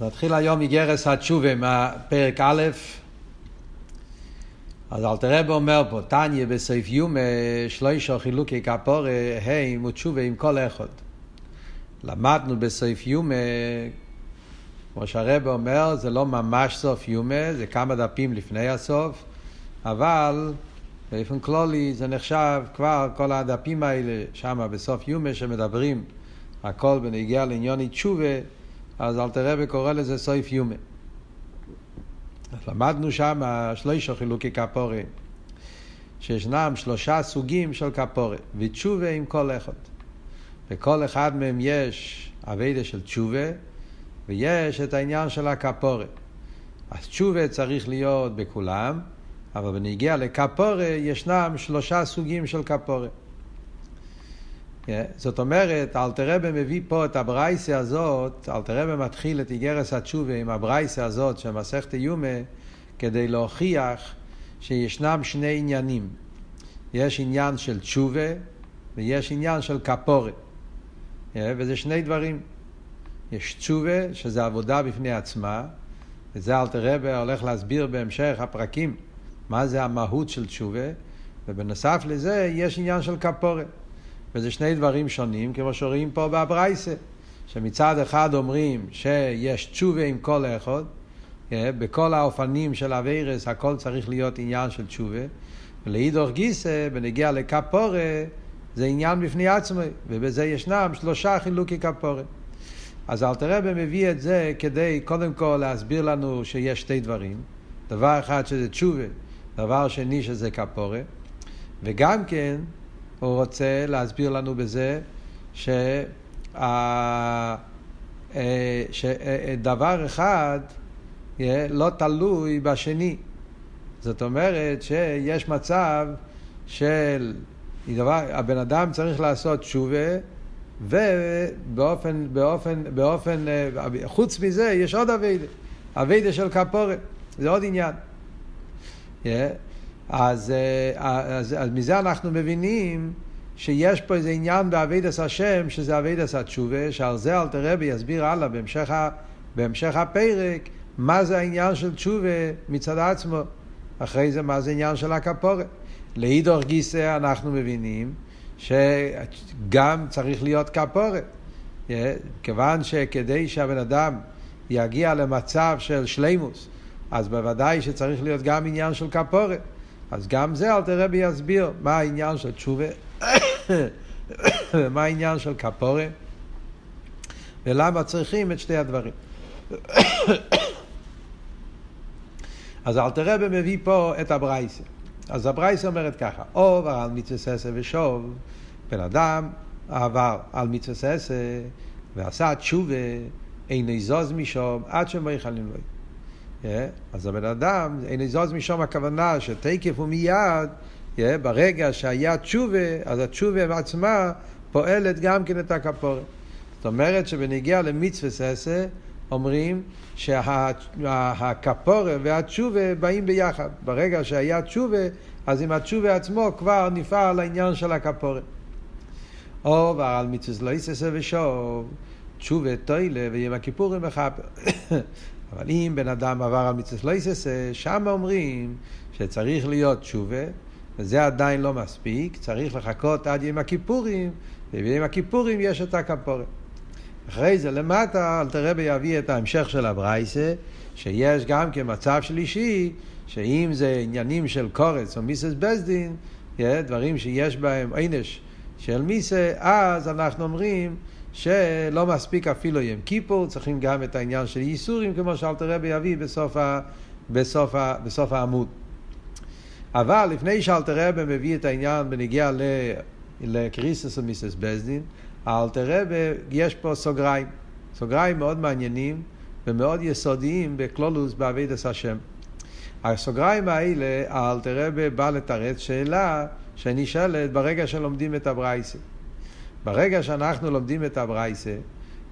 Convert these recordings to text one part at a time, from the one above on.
נתחיל היום מגרס התשובה מהפרק א', אז אלתר רב אומר פה, תניא בסעיף יומה שלושה חילוקי כפורה הם ותשובה עם כל אחד. למדנו בסעיף יומה, כמו שהרב אומר, זה לא ממש סוף יומה, זה כמה דפים לפני הסוף, אבל באופן כללי זה נחשב כבר כל הדפים האלה שם בסוף יומה שמדברים הכל בנגיע לעניון תשובה אז אלתר רבי קורא לזה סויף יומה. אז למדנו שם שלושה חילוקי כפורי, שישנם שלושה סוגים של כפורי, ותשובה עם כל אחד. בכל אחד מהם יש אביידה של תשובה, ויש את העניין של הכפורי. אז תשובה צריך להיות בכולם, אבל בנגיע לכפורי ישנם שלושה סוגים של כפורי. זאת אומרת, אלתרבה מביא פה את הברייסה הזאת, אלתרבה מתחיל את איגרס התשובה עם הברייסה הזאת של מסכת איומה, כדי להוכיח שישנם שני עניינים. יש עניין של תשובה ויש עניין של כפורת. וזה שני דברים. יש תשובה, שזה עבודה בפני עצמה, וזה אלתרבה הולך להסביר בהמשך הפרקים מה זה המהות של תשובה, ובנוסף לזה יש עניין של כפורת. וזה שני דברים שונים, כמו שרואים פה בברייסה, שמצד אחד אומרים שיש תשובה עם כל אחד, אה, בכל האופנים של אביירס הכל צריך להיות עניין של תשובה, ולאידוך גיסא, בנגיע לכפורה, זה עניין בפני עצמו, ובזה ישנם שלושה חילוקי כפורה. אז אלתרבה מביא את זה כדי קודם כל להסביר לנו שיש שתי דברים, דבר אחד שזה תשובה, דבר שני שזה כפורה, וגם כן הוא רוצה להסביר לנו בזה שדבר אחד לא תלוי בשני. זאת אומרת שיש מצב של דבר, הבן אדם צריך לעשות תשובה ובאופן, באופן, באופן, חוץ מזה יש עוד אביידה, אביידה של כפורת, זה עוד עניין. Yeah. אז, אה, אז, אז מזה אנחנו מבינים שיש פה איזה עניין באבידס השם, שזה אבידס התשובה, שעל זה אלתר רבי יסביר הלאה בהמשך, בהמשך הפרק, מה זה העניין של תשובה מצד עצמו. אחרי זה מה זה עניין של הכפורת. לאידור גיסא אנחנו מבינים שגם צריך להיות כפורת. אה, כיוון שכדי שהבן אדם יגיע למצב של שלימוס, אז בוודאי שצריך להיות גם עניין של כפורת. אז גם זה אל תראה בי יסביר מה העניין של תשובה, מה העניין של כפורה, ולמה צריכים את שתי הדברים. אז אל תראה בי מביא פה את הברייסה. אז הברייסה אומרת ככה, עובר על מצווה ססה ושוב, בן אדם עבר על מצווה ססה ועשה תשובה, אין יזוז משום עד שמייחלים לו. אז הבן אדם, אין יזוז משום הכוונה שתקף ומיד, ברגע שהיה תשובה, אז התשובה בעצמה פועלת גם כן את הכפורת. זאת אומרת שבנגיע למצווה ססה, אומרים שהכפורת והתשובה באים ביחד. ברגע שהיה תשובה, אז עם התשובה עצמו כבר נפעל העניין של הכפורת. או ועל מצווה לא יססה ושוב, תשובה טוילה ויום הכיפורים מכפר. אבל אם בן אדם עבר על מצווה סלויסס, שם אומרים שצריך להיות תשובה, וזה עדיין לא מספיק, צריך לחכות עד יום הכיפורים, וביום הכיפורים יש את הכפורת. אחרי זה למטה, אל תראה ביביא את ההמשך של הברייסה, שיש גם כמצב כן שלישי, שאם זה עניינים של קורץ או מיסס בזדין, דברים שיש בהם עינש של מיסה, אז אנחנו אומרים שלא מספיק אפילו יום כיפור, צריכים גם את העניין של ייסורים, כמו שאלתר רבי יביא בסוף, ה, בסוף, ה, בסוף העמוד. אבל לפני שאלתר רבי מביא את העניין בנגיע לקריסוס ומיסס בזדין, אלתר רבי, יש פה סוגריים, סוגריים מאוד מעניינים ומאוד יסודיים בקלולוס בעבידת השם. הסוגריים האלה, אלתר רבי בא לתרץ שאלה שנשאלת ברגע שלומדים את הברייסה. ברגע שאנחנו לומדים את הברייסה,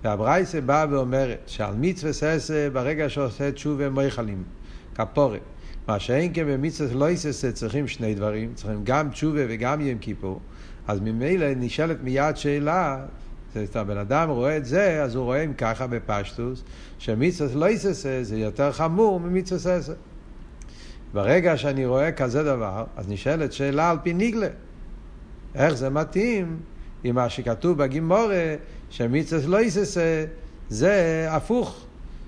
והברייסה באה ואומרת שעל מצווה ססה, ברגע שעושה תשובה מויכלים, כפורת. מה שאין כן במצווה לא יססה צריכים שני דברים, צריכים גם תשובה וגם ים כיפור, אז ממילא נשאלת מיד שאלה, הבן אדם רואה את זה, אז הוא רואה אם ככה בפשטוס, שמצווה לא יססה זה יותר חמור ממצווה ססה. ברגע שאני רואה כזה דבר, אז נשאלת שאלה על פי ניגלה. איך זה מתאים עם מה שכתוב בגימורה, שמצווה לא יססה זה הפוך.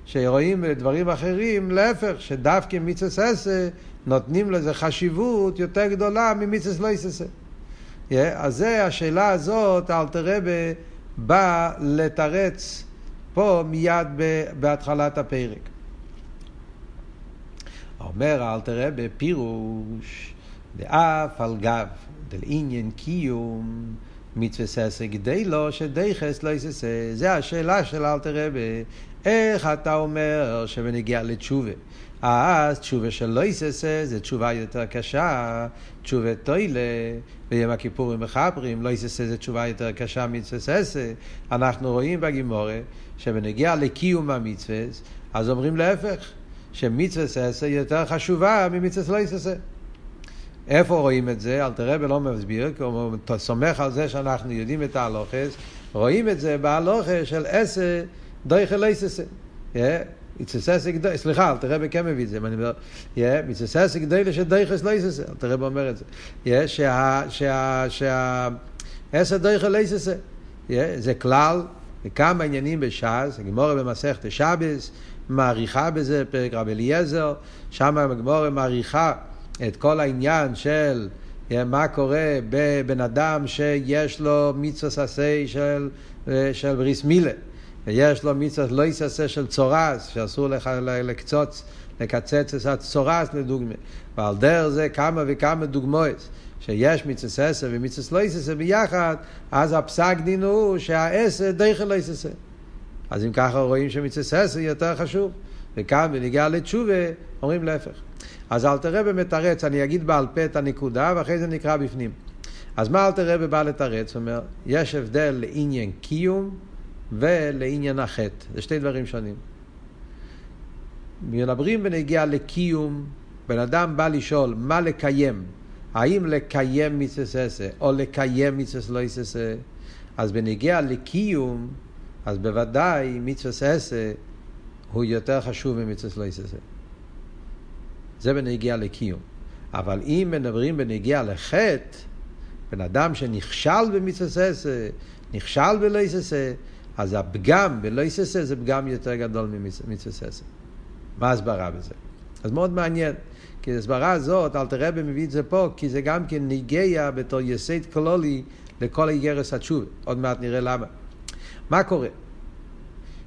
שרואים דברים אחרים, להפך, שדווקא מצווה ססה נותנים לזה חשיבות יותר גדולה ממצווה לא יססה. Yeah, אז זה השאלה הזאת, אלתר רבה בא לתרץ פה מיד בהתחלת הפרק. אומר אלתר רבה פירוש, דאף על גב, דל עניין קיום, מצווה ססה גדי לו שדייחס לא יססה. זה השאלה של אלתר רבה, איך אתה אומר שבנגיע לתשובה? אז תשובה של לא יססה זה תשובה יותר קשה, תשובה טוילה, ביום הכיפורים מחברים, לא יססה זה תשובה יותר קשה מצווה אנחנו רואים בגימורה שבנגיע לקיום המצווה, אז אומרים להפך, שמצווה ססה יותר חשובה ממצווה לא יססה. איפה רואים את זה? אל תראה ולא מסביר, כי הוא סומך על זה שאנחנו יודעים את ההלוכס, רואים את זה בהלוכה של עשר דויכל ליססה. סליחה, אל תראה בכם מביא את זה, אני אומר, מצססק דויכל של דויכס ליססה, אל תראה אומר את זה. שעשר דויכל ליססה, זה כלל, וכמה עניינים בש"ס, הגמורה במסכת שבס, מעריכה בזה, פרק רבי אליעזר, שם הגמורה מעריכה את כל העניין של מה קורה בבן אדם שיש לו מצווה עשה של, של בריס מילה. ויש לו מצווה לא יססה של צורס, שאסור לך לקצוץ, לקצץ את הצורס לדוגמה. ועל דרך זה כמה וכמה דוגמאות. שיש מצווה ססה ומצווה לא יססה ביחד, אז הפסק דין הוא שהעשר דרך לא יססה. אז אם ככה רואים שמצווה ססה יותר חשוב. וכאן בניגיע לתשובה אומרים להפך. אז אלתר רבי מתרץ, אני אגיד בעל פה את הנקודה ואחרי זה נקרא בפנים. אז מה אלתר רבי בא לתרץ? הוא אומר, יש הבדל לעניין קיום ולעניין החטא. זה שתי דברים שונים. מדברים בנגיע לקיום, בן אדם בא לשאול מה לקיים, האם לקיים מצווה ססה או לקיים מצווה לא ססה, אז בנגיע לקיום, אז בוודאי מצווה ססה הוא יותר חשוב ממצווה לא ססה. זה בנגיע לקיום. אבל אם מדברים בנגיע לחטא, בן אדם שנכשל במצווה ססה, נכשל בלא ססה, אז הפגם בלא יססה זה פגם יותר גדול ממצווה ססה. מה ההסברה בזה? אז מאוד מעניין, כי ההסברה הזאת, אל תראה מביא את זה פה, כי זה גם כן ניגיה בתור יסד קלולי לכל איגרס התשובה. עוד מעט נראה למה. מה קורה?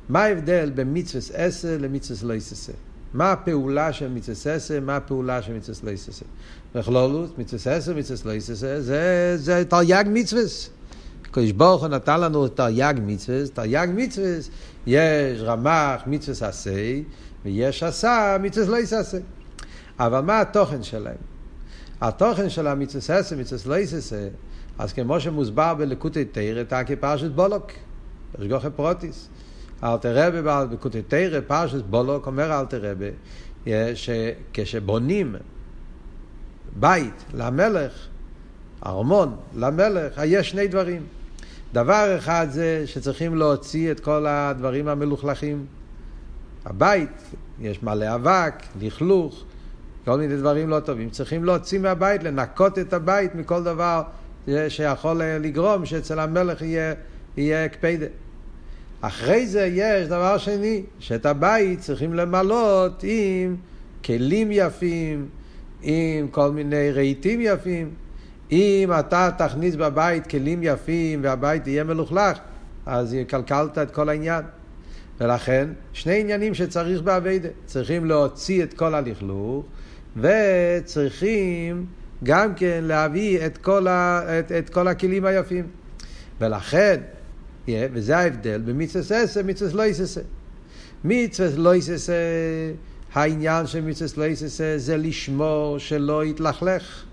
מה ההבדל בין מצווה עשר למצווה לא יססה? מה הפעולה של מצווה עשר, מה הפעולה של מצווה לא יססה? בכלולות, מצווה עשר, מצווה לא יססה, זה, זה תרי"ג מצווה. הקדוש ברוך הוא נתן לנו תרי"ג מצווה, תרי"ג מצווה, יש רמ"ח מצווה עשה, ויש עשה מצווה לא יעשה. אבל מה התוכן שלהם? התוכן של המצווה עשה, מצווה לא יעשה, אז כמו שמוסבר בלקוטי תרא, תקי פרשת בולוק, פרשגוכי פרוטיס. אלתר רבי בקוטי תרא, פרשת בולוק, אומר אלתר רבי, שכשבונים בית למלך, ארמון למלך, יש שני דברים. דבר אחד זה שצריכים להוציא את כל הדברים המלוכלכים. הבית, יש מלא אבק, לכלוך, כל מיני דברים לא טובים. צריכים להוציא מהבית, לנקות את הבית מכל דבר שיכול לגרום שאצל המלך יהיה, יהיה הקפדה. אחרי זה יש דבר שני, שאת הבית צריכים למלות עם כלים יפים, עם כל מיני רהיטים יפים. אם אתה תכניס בבית כלים יפים והבית יהיה מלוכלך, אז יקלקלת את כל העניין. ולכן, שני עניינים שצריך באביידה. צריכים להוציא את כל הלכלוך, וצריכים גם כן להביא את כל, ה, את, את כל הכלים היפים. ולכן, yeah, וזה ההבדל במצווה ססה, מצווה לא יססה. מצווה לא יססה, העניין של מצווה לא יססה זה לשמור שלא יתלכלך.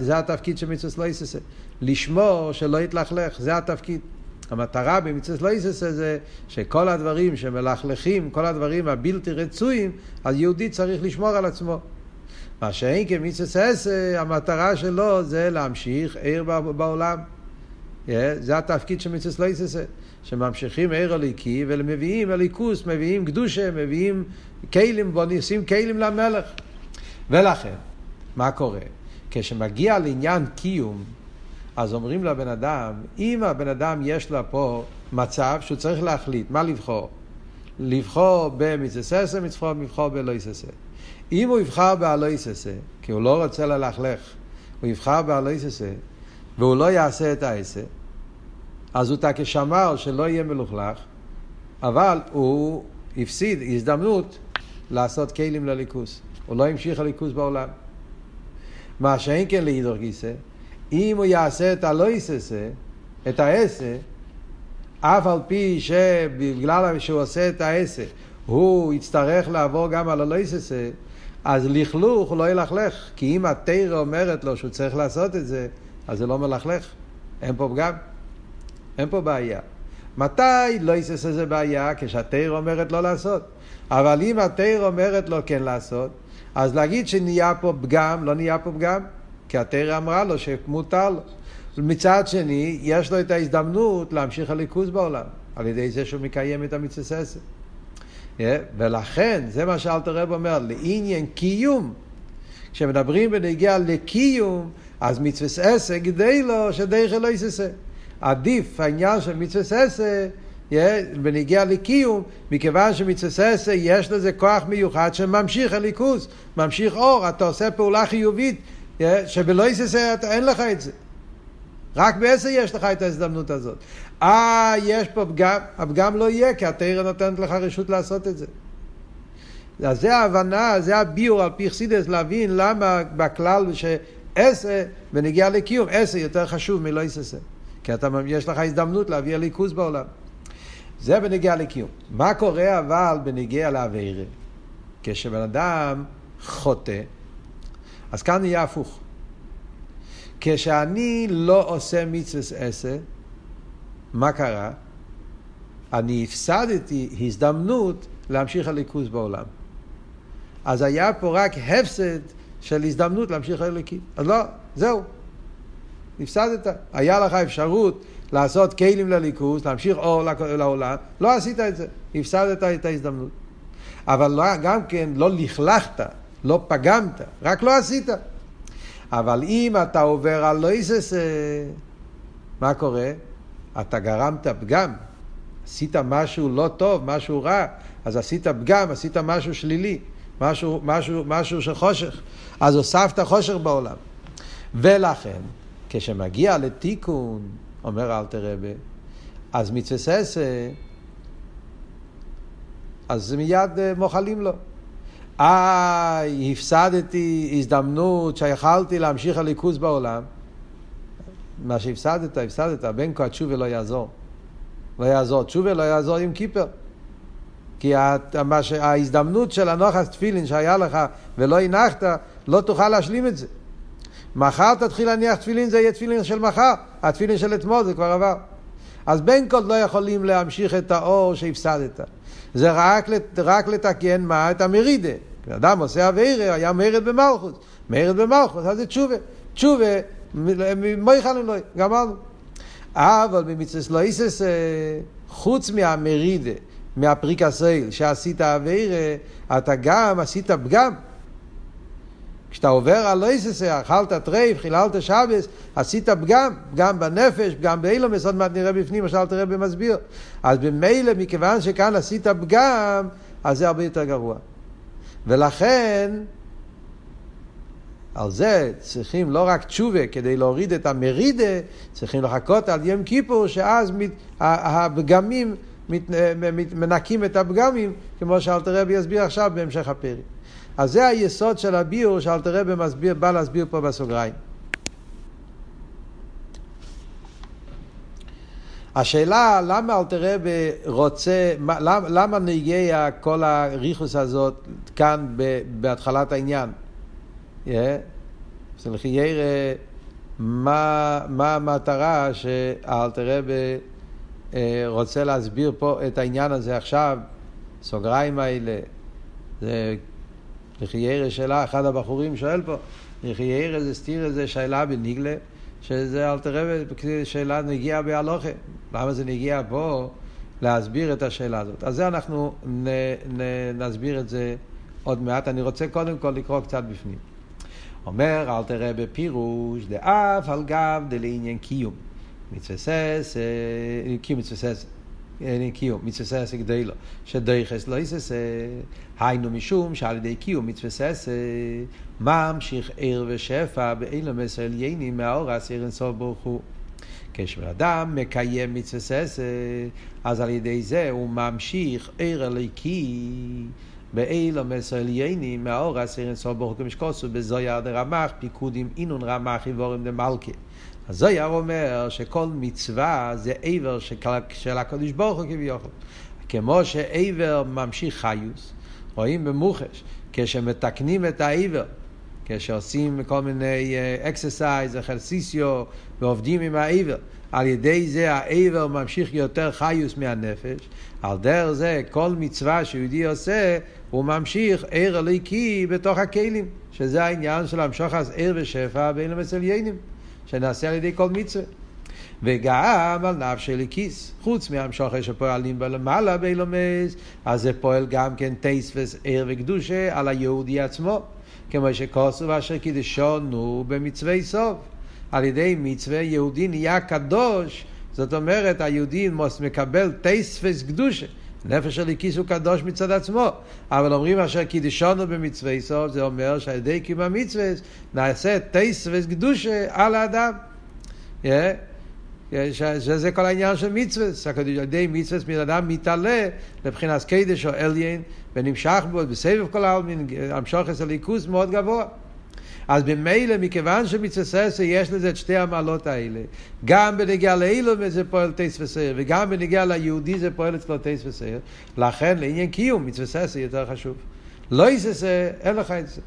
זה התפקיד של מצווה סלויססה. לשמור שלא יתלכלך, זה התפקיד. המטרה במצווה סלויססה זה שכל הדברים שמלכלכים, כל הדברים הבלתי רצויים, אז יהודי צריך לשמור על עצמו. מה שאין כמצווה ססה, המטרה שלו זה להמשיך עיר בעולם. זה התפקיד של מצווה סלויססה, שממשיכים עיר הליקי ומביאים הליכוס, מביאים קדושה, מביאים כלים, עושים כלים למלך. ולכן, מה קורה? כשמגיע לעניין קיום, אז אומרים לבן אדם, אם הבן אדם יש לו פה מצב שהוא צריך להחליט מה לבחור, לבחור במצססה, לבחור בלויססה. אם הוא יבחר באלויססה, כי הוא לא רוצה ללכלך, הוא יבחר באלויססה, והוא לא יעשה את העשה, אז הוא תקה שמר שלא יהיה מלוכלך, אבל הוא הפסיד הזדמנות לעשות כלים לליכוס. הוא לא המשיך הליכוס בעולם. מה שאין כן להידור גיסא, אם הוא יעשה את הלויססה, את העשה, אף על פי שבגלל שהוא עושה את העשה, הוא יצטרך לעבור גם על הלויססה, אז לכלוך הוא לא ילכלך. כי אם התרא אומרת לו שהוא צריך לעשות את זה, אז זה לא מלכלך. אין פה פגם. אין פה בעיה. מתי לא יסס זה בעיה? כשהתרא אומרת לא לעשות. אבל אם התרא אומרת לו כן לעשות, אז להגיד שנהיה פה פגם, לא נהיה פה פגם, כי התרא אמרה לו שמותר לו. מצד שני, יש לו את ההזדמנות להמשיך הליכוז בעולם, על ידי זה שהוא מקיים את המצווה yeah, ולכן, זה מה שאלתר רב אומר, לעניין קיום, כשמדברים בנגיע לקיום, אז מצווה עשה גדי לו שדרך אלוהי יססה. עדיף העניין של מצווה עשה בנגיע לקיום, מכיוון שמצווה עשה יש לזה כוח מיוחד שממשיך הליכוז, ממשיך אור, אתה עושה פעולה חיובית, שבלא יססה אין לך את זה. רק בעשר יש לך את ההזדמנות הזאת. אה, יש פה פגם, הפגם לא יהיה, כי התרא נותנת לך רשות לעשות את זה. אז זה ההבנה, זה הביור על פי חסידס, להבין למה בכלל שעשר, בנגיעה לקיום, עשר יותר חשוב מלא יססה. כי אתה, יש לך הזדמנות להביא ליכוז בעולם. זה בנגיעה לקיום. מה קורה אבל בנגיעה לאווירה? כשבן אדם חוטא, אז כאן נהיה הפוך. כשאני לא עושה מצווה עשה, מה קרה? אני הפסדתי הזדמנות להמשיך הליכוז בעולם. אז היה פה רק הפסד של הזדמנות להמשיך הליכוז. אז לא, זהו. הפסדת. היה לך אפשרות לעשות כלים לליכוז, להמשיך אור לעולם, לא עשית את זה. הפסדת את ההזדמנות. אבל לא, גם כן לא לכלכת, לא פגמת, רק לא עשית. אבל אם אתה עובר על לויסס, מה קורה? אתה גרמת פגם. עשית משהו לא טוב, משהו רע, אז עשית פגם, עשית משהו שלילי, משהו, משהו, משהו של חושך. אז הוספת חושך בעולם. ולכן, כשמגיע לתיקון, אומר אלתר רבה, אז מצווה ססה, אז מיד אה, מוחלים לו. אה, הפסדתי הזדמנות שיכלתי להמשיך הליכוז בעולם. מה שהפסדת, הפסדת, בין כה התשובה לא יעזור. לא יעזור. תשובה לא יעזור עם קיפר. כי ההזדמנות של הנוחס תפילין שהיה לך ולא הנחת, לא תוכל להשלים את זה. מחר תתחיל להניח תפילין, זה יהיה תפילין של מחר. התפילין של אתמול זה כבר עבר. אז בין כה לא יכולים להמשיך את האור שהפסדת. זה רק, רק לתקן מה? את המרידה. אדם עושה אבירה, היה מרד במלכות. מרד במלכות, אז זה תשובה. תשובה, מויכל אלוהי, גמרנו. אבל במצוות לא תעשה, חוץ מהמרידה, מהפריקת עול, שעשית עבירה, אתה גם עשית פגם. כשאתה עובר על לא תעשה, אכלת טרייף, חיללת שבת, עשית פגם, פגם בנפש, פגם באילומס, עוד מעט נראה בפנים, עכשיו תראה במסביר. אז במילא, מכיוון שכאן עשית פגם, אז זה הרבה יותר גרוע. ולכן, על זה צריכים לא רק תשובה כדי להוריד את המרידה, צריכים לחכות על יום כיפור, שאז מת, הפגמים מת, מנקים את הפגמים, כמו שאלתר רבי יסביר עכשיו בהמשך הפרק. אז זה היסוד של הביור שאלתר רבי מסביר, בא להסביר פה בסוגריים. השאלה למה אלתר רבי רוצה, למה, למה נגיע כל הריכוס הזאת כאן בהתחלת העניין? Yeah. ירא, מה, מה המטרה שאלתר רבי אה, רוצה להסביר פה את העניין הזה עכשיו, סוגריים האלה, זה לכי ירא שאלה, אחד הבחורים שואל פה, לכי ירא זה סתיר איזה שאלה בניגלה, שזה אלתר רבי, שאלה נגיעה בהלוכה. למה זה נגיע פה? להסביר את השאלה הזאת. אז זה אנחנו נ, נ, נסביר את זה עוד מעט. אני רוצה קודם כל לקרוא קצת בפנים. אומר אל תראה בפירוש דאף על גב דלעניין קיום. מצווה סס, קיום מצווה סס. קיום, מצווה ססה כדי לו, שדייחס לא יססה, היינו משום שעל ידי קיום מצווה ססה, ממשיך עיר ושפע באילו מסר עליינים מהאור אסיר אינסוף ברוך הוא. כשבן אדם מקיים מצווה ססה, אז על ידי זה הוא ממשיך עיר אליקי. באילו מסר עליינים מהאור אסיר אינסוף ברוך הוא כמשקוסו בזויר דרמח פיקודים אינון רמח איבורים דמלכה. הזויר אומר שכל מצווה זה עבר של הקדוש ברוך הוא כביכול. כמו שעבר ממשיך חיוס, רואים במוחש, כשמתקנים את העבר, כשעושים כל מיני אקסרסייז, אכלסיסיו, ועובדים עם העבר, על ידי זה העבר ממשיך יותר חיוס מהנפש, על דרך זה כל מצווה שיהודי עושה, הוא ממשיך ער אליקי בתוך הכלים, שזה העניין של המשוך אז ער ושפע בין למסליינים. שנעשה על ידי כל מצווה. וגם על נפש כיס, חוץ מהמשוכר שפועלים בלמעלה באילומס, אז זה פועל גם כן טייס וער וקדושה על היהודי עצמו, כמו שכוסו אשר קידשונו במצווי סוף. על ידי מצווה יהודי נהיה קדוש, זאת אומרת היהודי מקבל טייס וקדושה. נפש הליקיס הוא קדוש מצד עצמו. אבל אומרים אשר קידשונו במצווה סוף, זה אומר שעל ידי קיום המצווה נעשה טייס וקדושה על האדם. Yeah. שזה כל העניין של מצווה, על ידי מצווה בן אדם מתעלה לבחינת קדש או אליין ונמשך בו בסבב כל העלמין, המשוך את הליכוס מאוד גבוה. אז במילא, מכיוון שמצווה יש לזה את שתי המעלות האלה, גם בנגיע לאילום זה פועל טייס וסייר, וגם בנגיע ליהודי זה פועל אצלו טייס וסייר, לכן לעניין קיום מצווה יותר חשוב. לא יססה, אין לך את זה.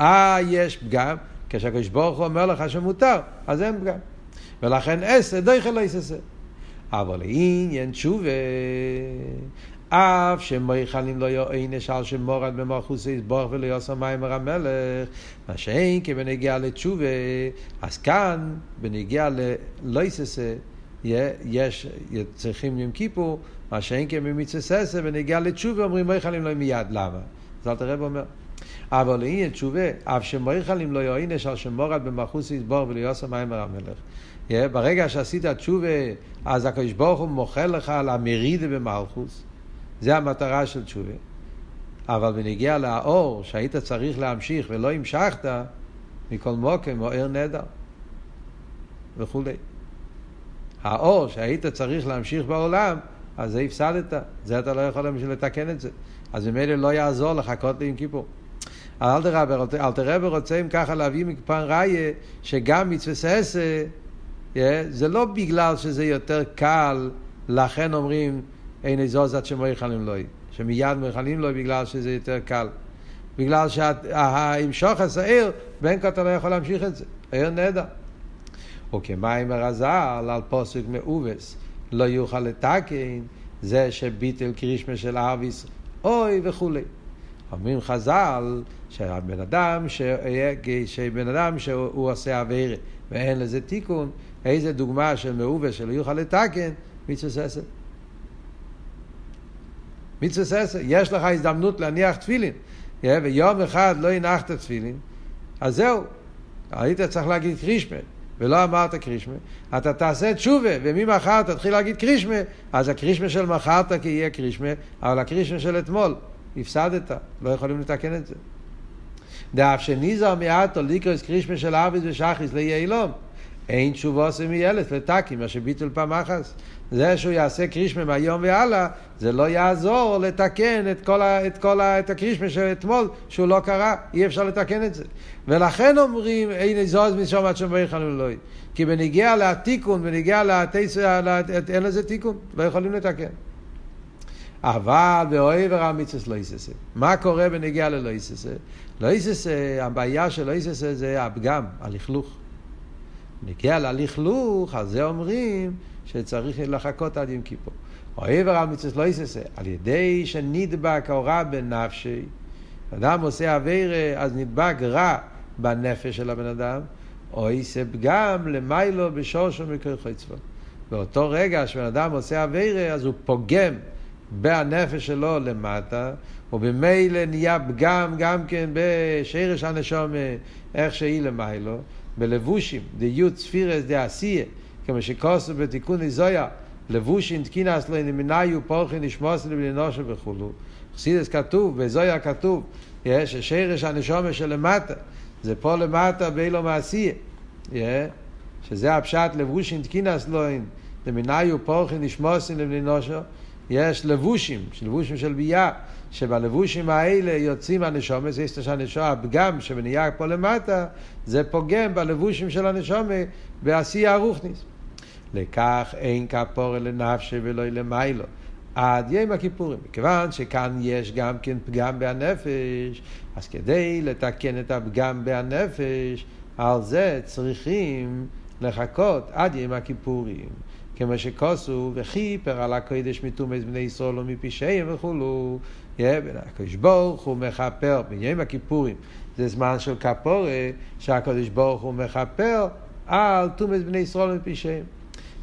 אה, יש פגם, כשהקדוש ברוך הוא אומר לך שמותר, אז אין פגם. ולכן עשר, דויכל לא יססה. אבל לעניין תשובה, אף שמויכלים לא יוענש על שמורד במלכוס יסבורך ולא יעשה מיימר המלך, מה שאין כי בנגיע לתשובה, אז כאן בנגיע ללא יססה, יש, צריכים עם כיפור, מה שאין כי במצססה, בנגיע לתשובה אומרים מויכלים לא מיד, למה? אז אל תראה ואומר. אבל לעניין תשובה, אף שמויכלים לא יוענש על שמורד במלכוס יסבורך ולא יעשה מיימר המלך. ברגע שעשית תשובה, אז הקדוש ברוך הוא מוחל לך על המרידה במלכוס. זה המטרה של תשובה. אבל בנגיע לאור, שהיית צריך להמשיך ולא המשכת, מכל מוקם ער נדר וכולי. האור שהיית צריך להמשיך בעולם, אז זה הפסדת, זה אתה לא יכול להמשיך לתקן את זה. אז ממילא לא יעזור לחכות ליום כיפור. אל תראה ורוצה אם ככה להביא מפן ראיה שגם מצווה ססה זה לא בגלל שזה יותר קל, לכן אומרים אין איזוז עד שמויכלים לוי, שמיד מויכלים לוי בגלל שזה יותר קל. בגלל שהמשוך השעיר, בין כה אתה לא יכול להמשיך את זה. עיר נהדר. וכמים הרז"ל על פוסק מאובס, לא יוכל לתקן, זה שביטל קרישמה של אביס, אוי וכולי. אומרים חז"ל שהבן אדם, ש... שבן אדם שהוא עושה אוויר ואין לזה תיקון, איזה דוגמה של מאובס שלא יוכל לתקן, מצווה ססת. מצווה ססר, יש לך הזדמנות להניח תפילין, ויום אחד לא הנחת תפילין, אז זהו, היית צריך להגיד קרישמה, ולא אמרת קרישמה, אתה תעשה תשובה, וממחר תתחיל להגיד קרישמה, אז הקרישמה של מחר כי יהיה קרישמה, אבל הקרישמה של אתמול, הפסדת, לא יכולים לתקן את זה. דאף שניזר מעטו ליקרוס קרישמה של אביס ושחיס ליהילום. אין תשובו עושה מילד לטקי, מה שביטול פעם אחס. זה שהוא יעשה קרישמה מהיום והלאה, זה לא יעזור לתקן את כל, ה, את כל ה, את הקרישמה של אתמול, שהוא לא קרה, אי אפשר לתקן את זה. ולכן אומרים, אין איזוז משום עד שם ויכלנו אלוהי. כי בניגיע לתיקון, בניגיע לתיס, אין לזה תיקון, לא יכולים לתקן. אבל באוהבר המצווה לא יססה. מה קורה בניגיע ללא יססה? לא יססה, הבעיה של לא יססה זה הפגם, הלכלוך. נגיע ללכלוך, על זה אומרים שצריך לחכות עד יום כיפור. אוהב על מצווה לא יססה, על ידי שנדבק הרע בנפשי, אדם עושה אוויר, אז נדבק רע בנפש של הבן אדם, או איסה פגם למיילו בשושו מכוחו צבו. באותו רגע שבן אדם עושה אווירה, אז הוא פוגם בנפש שלו למטה, ובמילא נהיה פגם גם כן בשרש הנשום, איך שהיא למיילו, בלבושים, דיוט ספירס דעשייה, כמו שכוסו בתיקון איזויה, לבושין תקינס לא נמניו פורחין נשמוס לבני נושא וכולו. חסידס כתוב, באיזויה כתוב, יש שרש הנשומה שלמטה, זה פה למטה באילו מעשייה. שזה הפשט לבושין תקינס לוין, דמיניו פורחין נשמוסין לבני נושא, יש לבושים, לבושים של ביאה, שבלבושים האלה יוצאים הנשומת, זה יש הנשומה, הפגם שנהיה פה למטה, זה פוגם בלבושים של הנשומה בעשייה הרוכניס. לכך אין כפורה לנפשי ולא למיילו. עד יום הכיפורים. מכיוון שכאן יש גם כן פגם בהנפש, אז כדי לתקן את הפגם בהנפש, על זה צריכים לחכות עד יום הכיפורים. כמו שכוסו וכיפר על הקודש מתומס בני ישראל ומפשעיהם וכולו. הקדוש ברוך הוא מכפר ביום הכיפורים. זה זמן של כפורה שהקדוש ברוך הוא מכפר על תומס בני ישראל ומפשעיהם.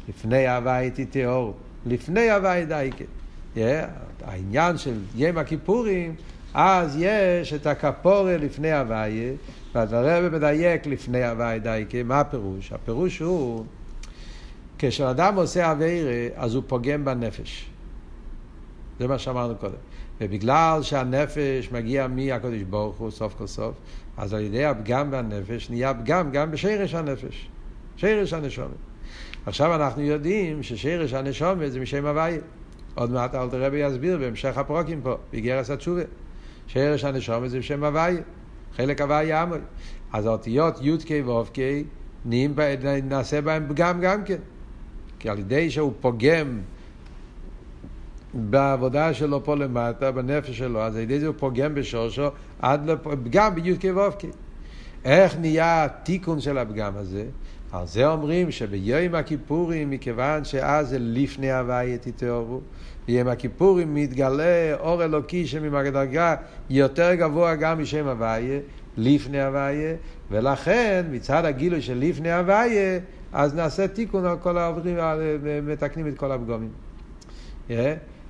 לפני הווי תטהור, לפני הווי דייקה. Yeah, העניין של יום הכיפורים, אז יש את הכפורה לפני הוויה, והרב מדייק לפני הווי דייקה, מה הפירוש? הפירוש הוא, כשאדם עושה אווירה, אז הוא פוגם בנפש. זה מה שאמרנו קודם. ובגלל שהנפש מגיע מהקדוש ברוך הוא סוף כל סוף, אז על ידי הפגם בנפש נהיה פגם גם בשרש הנפש. שרש הנשומת. עכשיו אנחנו יודעים ששרש הנשומת זה משם הוויה. עוד מעט אל תראה ויסביר בהמשך הפרוקים פה, בגרס התשובה. שרש הנשומת זה בשם הוויה. חלק הוויה עמוי. אז האותיות י"ק ו"ק נעשה בהם פגם גם כן. כי על ידי שהוא פוגם בעבודה שלו פה למטה, בנפש שלו, אז על ידי זה הוא פוגם בשורשו עד לפגם בי"ק ו"ק. איך נהיה התיקון של הפגם הזה? על זה אומרים שביום הכיפורים, מכיוון שאז זה לפני הוויה תתעוררו, ביום הכיפורים מתגלה אור אלוקי שממדרגה יותר גבוה גם משם הוויה, לפני הוויה, ולכן מצד הגילוי של לפני הוויה, אז נעשה תיקון על כל העוברים, מתקנים את כל הפגומים. Yeah.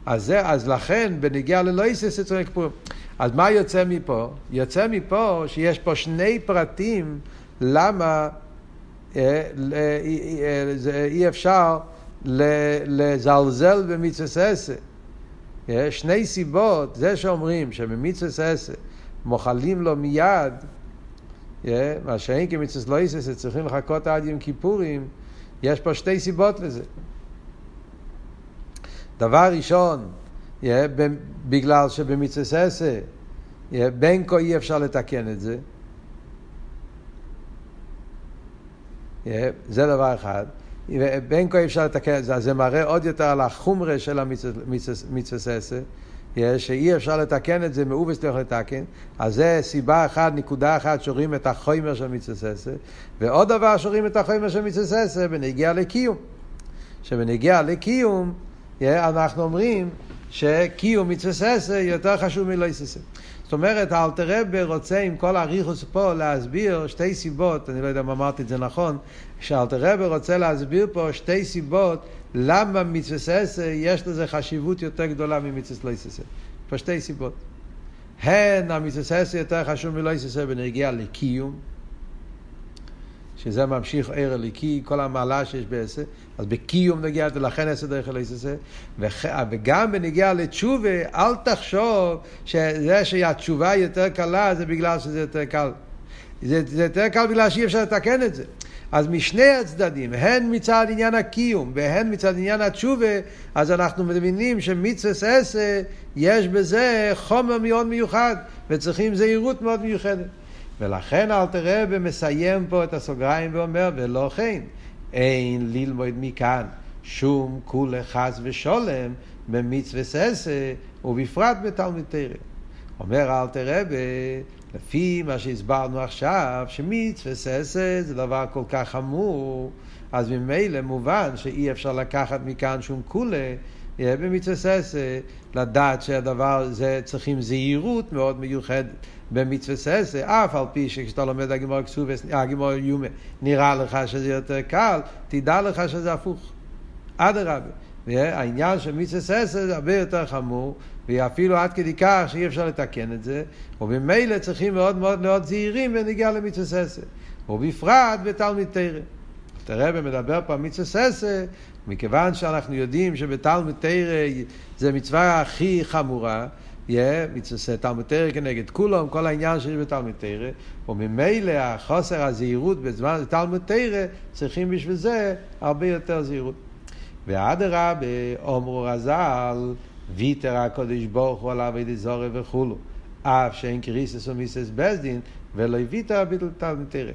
אז, זה, אז לכן, בנגיעה ללויסס אצל הכיפורים. אז מה יוצא מפה? יוצא מפה שיש פה שני פרטים למה אה, אה, אי אפשר לזלזל במצווה עשה. שני סיבות, זה שאומרים שבמצווה עשה מוחלים לו מיד, מה שאין כמצווה לא יססה צריכים לחכות עד יום כיפורים, יש פה שתי סיבות לזה. דבר ראשון, בגלל שבמצווה עשה בין כה אי אפשר לתקן את זה, זה דבר אחד. בין כה אפשר לתקן זה, זה מראה עוד יותר על החומרה של המצווה ססה, שאי אפשר לתקן את זה, מאובס לא יכול לתקן, אז זה סיבה אחת, נקודה אחת, שרואים את החומר של מצווה ססה, ועוד דבר שרואים את החומר של מצווה ססה בנגיע לקיום. שבנגיע לקיום, אנחנו אומרים שקיום מצווה ססה יותר חשוב מלא ססה. זאת אומרת, האלתר רבי רוצה עם כל האריכוס פה להסביר שתי סיבות, אני לא יודע אם אמרתי את זה נכון, שאלתר רבי רוצה להסביר פה שתי סיבות למה מצווה ססה יש לזה חשיבות יותר גדולה ממצווה לא ססה. פה שתי סיבות. הן המצווה ססה יותר חשוב מלא ססה בנגיע לקיום, שזה ממשיך ער הליקי, כל המעלה שיש בעשר, אז בקיום נגיע, לכן עשר דרך אליססה, וגם בנגיע לתשובה, אל תחשוב שזה שהתשובה יותר קלה זה בגלל שזה יותר קל. זה, זה יותר קל בגלל שאי אפשר לתקן את זה. אז משני הצדדים, הן מצד עניין הקיום והן מצד עניין התשובה, אז אנחנו מבינים שמצווה עשר, יש בזה חומר מאוד מיוחד, וצריכים זהירות מאוד מיוחדת. ולכן אלתר רבי מסיים פה את הסוגריים ואומר, ולא כן, אין ללמוד מכאן שום כולה חס ושולם במצווה ססה, ובפרט בתלמיד תרא. אומר אלתר רבי, לפי מה שהסברנו עכשיו, שמצווה ססה זה דבר כל כך חמור, אז ממילא מובן שאי אפשר לקחת מכאן שום כולה, במצווה ססה, לדעת שהדבר זה צריכים זהירות מאוד מיוחדת במצווה ססה, אף על פי שכשאתה לומד הגימור כסובס, הגימור יומה, נראה לך שזה יותר קל, תדע לך שזה הפוך. אדרבה. העניין של מצווה ססה זה הרבה יותר חמור, ואפילו עד כדי כך שאי אפשר לתקן את זה, ובמילא צריכים מאוד מאוד להיות זהירים בנגיעה למצווה ססה. ובפרט בתלמיד תרא. תראה, מדבר פה על מצווה ססה, מכיוון שאנחנו יודעים שבתלמוד תרא זה מצווה הכי חמורה, מצווה תלמוד תרא כנגד כולם, כל העניין שיש בתלמוד תרא, וממילא החוסר הזהירות בזמן תלמוד תרא, צריכים בשביל זה הרבה יותר זהירות. ואדרבה, אומרו רז"ל, ויתר הקודש ברוך הוא על אבי זורי וכולו, אף שאין קריסס ומיסס בזדין, ולא ויתר הביטל תלמוד תרא.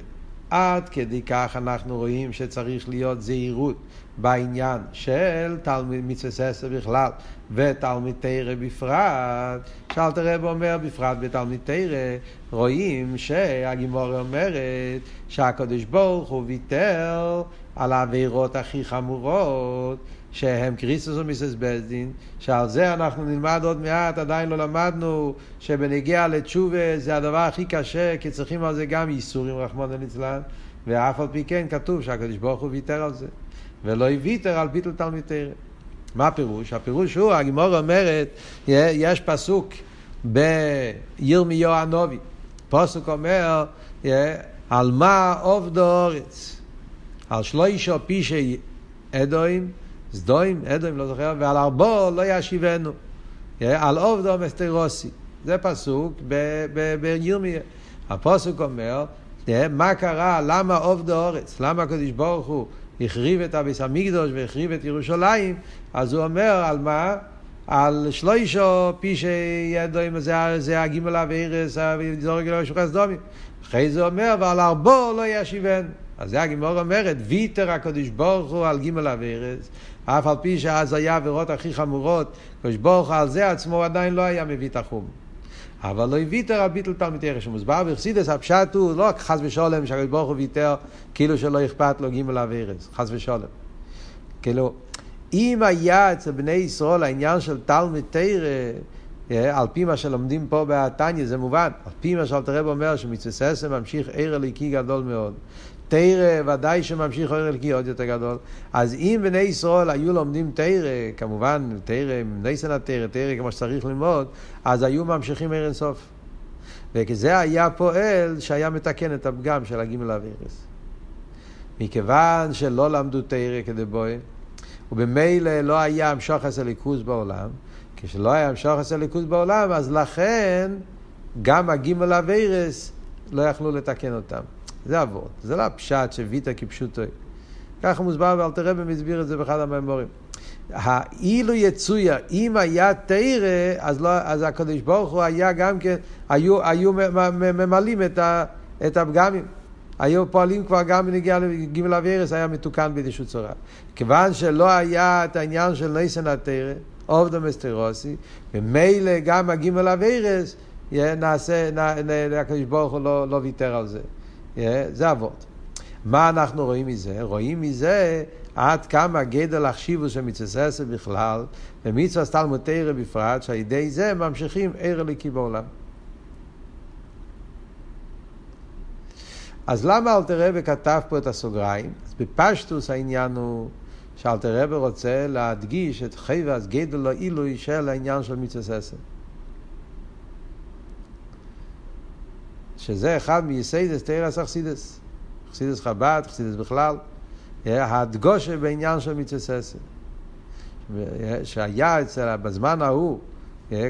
עד כדי כך אנחנו רואים שצריך להיות זהירות בעניין של תלמיד מצווה ססר בכלל ותלמיד תרא בפרט. שאלת רב אומר בפרט בתלמיד תרא, רואים שהגימורה אומרת שהקדוש ברוך הוא ויתר על העבירות הכי חמורות שהם קריסוס ומיסס בזדין, שעל זה אנחנו נלמד עוד מעט, עדיין לא למדנו שבנגיע לתשובה זה הדבר הכי קשה, כי צריכים על זה גם ייסורים, רחמנא ליצלן, ואף על פי כן כתוב שהקדוש ברוך הוא ויתר על זה, ולא ויתר על ביטל תלמיד תרא. מה הפירוש? הפירוש הוא, הגימורה אומרת, יש פסוק בירמיהו הנובי, פסוק אומר, על מה עובדו אורץ, על שלושה פישי אדוים, סדוים, אדוים, לא זוכר, ועל ארבו לא ישיבנו. על עובדו מסתרוסי. זה פסוק בירמיה. הפסוק אומר, מה קרה, למה עובדו אורץ? למה הקדוש ברוך הוא החריב את אביס המקדוש והחריב את ירושלים? אז הוא אומר, על מה? על שלוישו פישי ידוים, זה, זה הגימל אבירס, זורג אלוהי שוחס דומים. אחרי זה אומר, ועל ארבו לא ישיבנו. אז זה הגימור אומרת, ויתר הקדוש ברוך הוא על גימל אבירס, אף על פי שאז היה עבירות הכי חמורות, הקדוש ברוך הוא על זה עצמו עדיין לא היה מביא תחום. אבל לא ויתר ביטל תלמיד ערך שמוסבר בחסידס, הפשט הוא לא חס ושולם שהקדוש ברוך הוא ויתר כאילו שלא אכפת לו גימל אבירס, חס ושולם. כאילו, אם היה אצל בני ישראל העניין של תלמיד תרא, אה, על פי מה שלומדים פה בתניא, זה מובן, על פי מה שאלתר רב אומר שמצווה ססם ממשיך ער אליקי גדול מאוד. תרא ודאי שממשיך אור אלקי עוד יותר גדול. אז אם בני ישראל היו לומדים תרא, כמובן תרא, ניסן התרא, תרא כמו שצריך ללמוד, אז היו ממשיכים ער אינסוף. וכזה היה פועל שהיה מתקן את הפגם של הגימל אבירס. מכיוון שלא למדו תרא כדבוי, ובמילא לא היה המשוך עשה ליכוז בעולם, כשלא היה המשוך עשה ליכוז בעולם, אז לכן גם הגימל אבירס לא יכלו לתקן אותם. זה אבות, זה לא הפשט שוויתא כפשוטו. ככה מוסבר ואלתר רבי מסביר את זה באחד המאמורים. אילו יצויה, אם היה תרא, אז, לא, אז הקדוש ברוך הוא היה גם כן, היו, היו ממלאים את, את הפגמים. היו פועלים כבר גם בנגיעה לג' אבירס, היה מתוקן באיזושהי צורה. כיוון שלא היה את העניין של ניסן התרא, עובדו מסטרוסי, ומילא גם הגימל אבירס, נעשה, הקדוש ברוך הוא לא, לא ויתר על זה. זה אבות. מה אנחנו רואים מזה? רואים מזה עד כמה גדל החשיבוס של מצווה בכלל, ומצווה תלמוד תרא בפרט, שעל ידי זה ממשיכים ער אליקי בעולם. אז למה אלתר רבי כתב פה את הסוגריים? אז בפשטוס העניין הוא שאלתר רבי רוצה להדגיש את חייבס גדל העילוי של העניין של מצווה ססר. שזה אחד מייסיידס תרס אכסידס. אכסידס חב"ד, אכסידס בכלל. הדגושה בעניין של מצווה שהיה אצל, בזמן ההוא,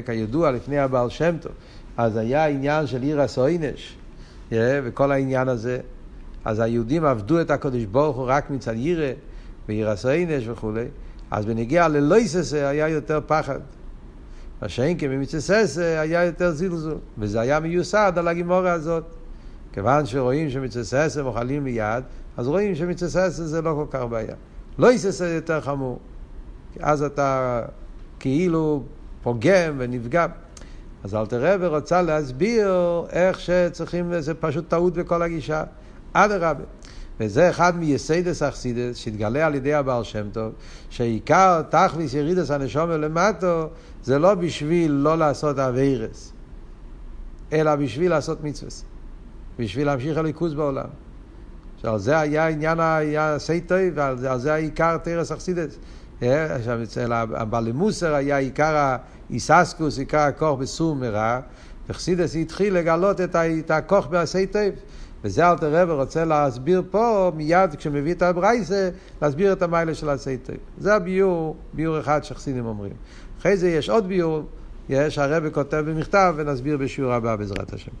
כידוע לפני הבעל שם טוב, אז היה עניין של עיר הסוינש, וכל העניין הזה. אז היהודים עבדו את הקדוש ברוך הוא רק מצד ירא, ועיר הסוינש וכולי. אז בנגיע ללויססה היה יותר פחד. מה שאין כי במצססה היה יותר זלזול, וזה היה מיוסד על הגימורה הזאת. כיוון שרואים שמצססה מוכלים מיד, אז רואים שמצססה זה לא כל כך בעיה. לא יססה יותר חמור, אז אתה כאילו פוגם ונפגם. אז אלתר רבי רוצה להסביר איך שצריכים, זה פשוט טעות בכל הגישה. אדרבה, וזה אחד מייסיידס אכסידס שהתגלה על ידי הבעל שם טוב, שעיקר תכליס ירידס הנשומה למטו זה לא בשביל לא לעשות אביירס, אלא בשביל לעשות מצווה, בשביל להמשיך הליכוז בעולם. שעל זה היה עניין הסייטוי ועל זה העיקר תרס אכסידס. אה, אצל הבעלי מוסר היה עיקר האיססקוס, עיקר הכוח בסור מרע, וחסידס התחיל לגלות את הכוח בעשי טוב. וזה אלתר רב רוצה להסביר פה, מיד כשמביא את הברייסה, להסביר את המיילה של טוב. זה הביור, ביור אחד שחסידים אומרים. אחרי זה יש עוד ביור, יש הרב כותב במכתב ונסביר בשיעור הבא בעזרת השם.